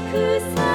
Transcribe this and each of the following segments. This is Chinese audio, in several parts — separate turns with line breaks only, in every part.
くさ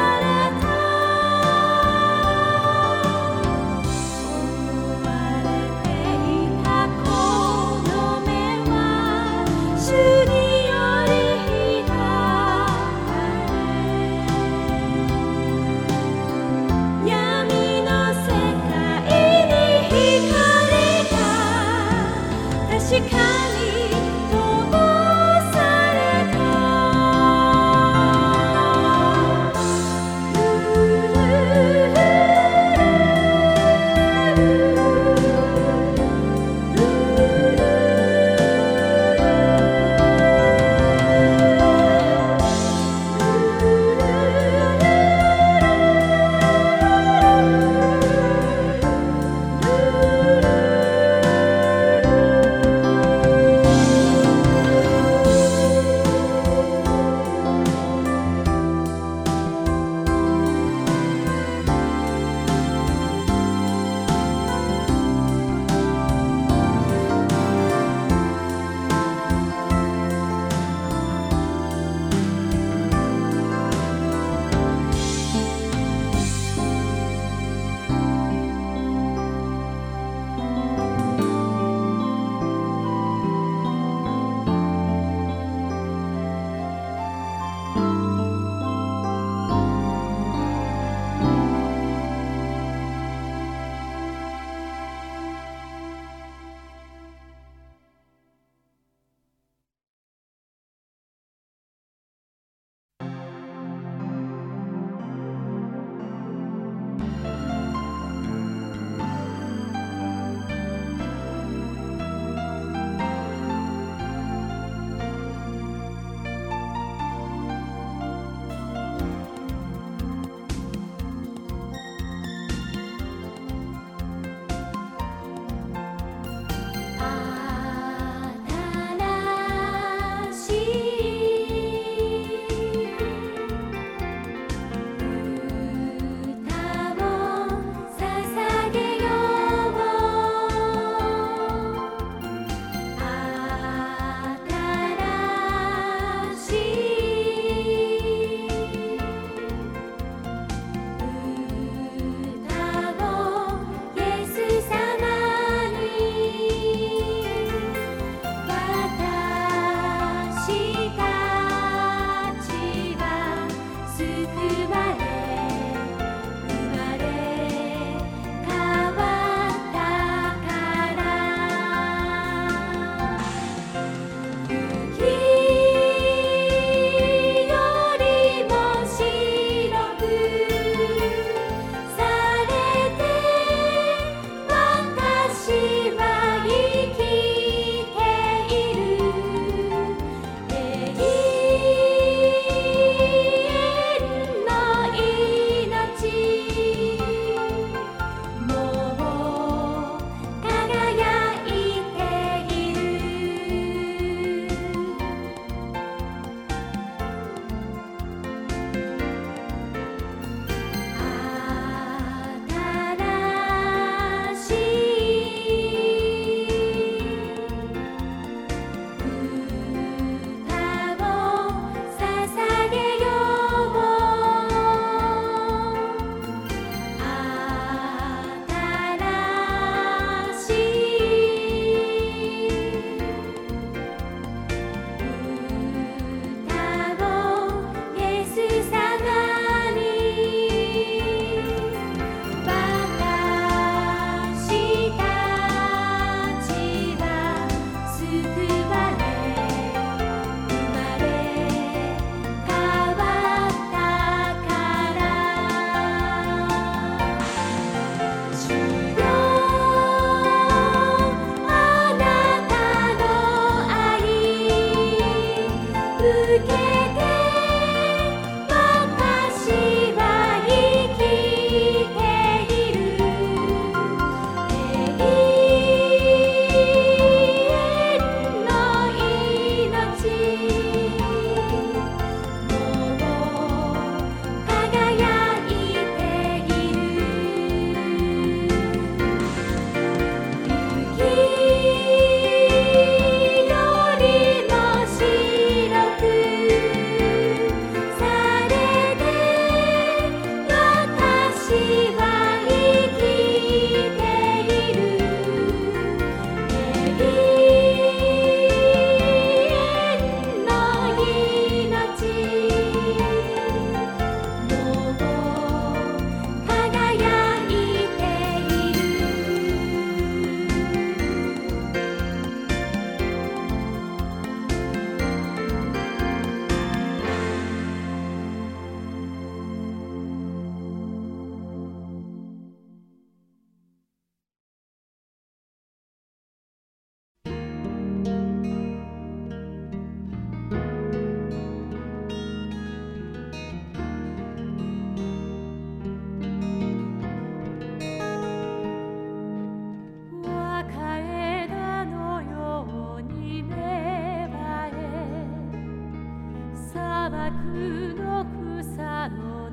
の草の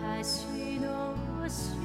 私の主御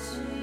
Jesus.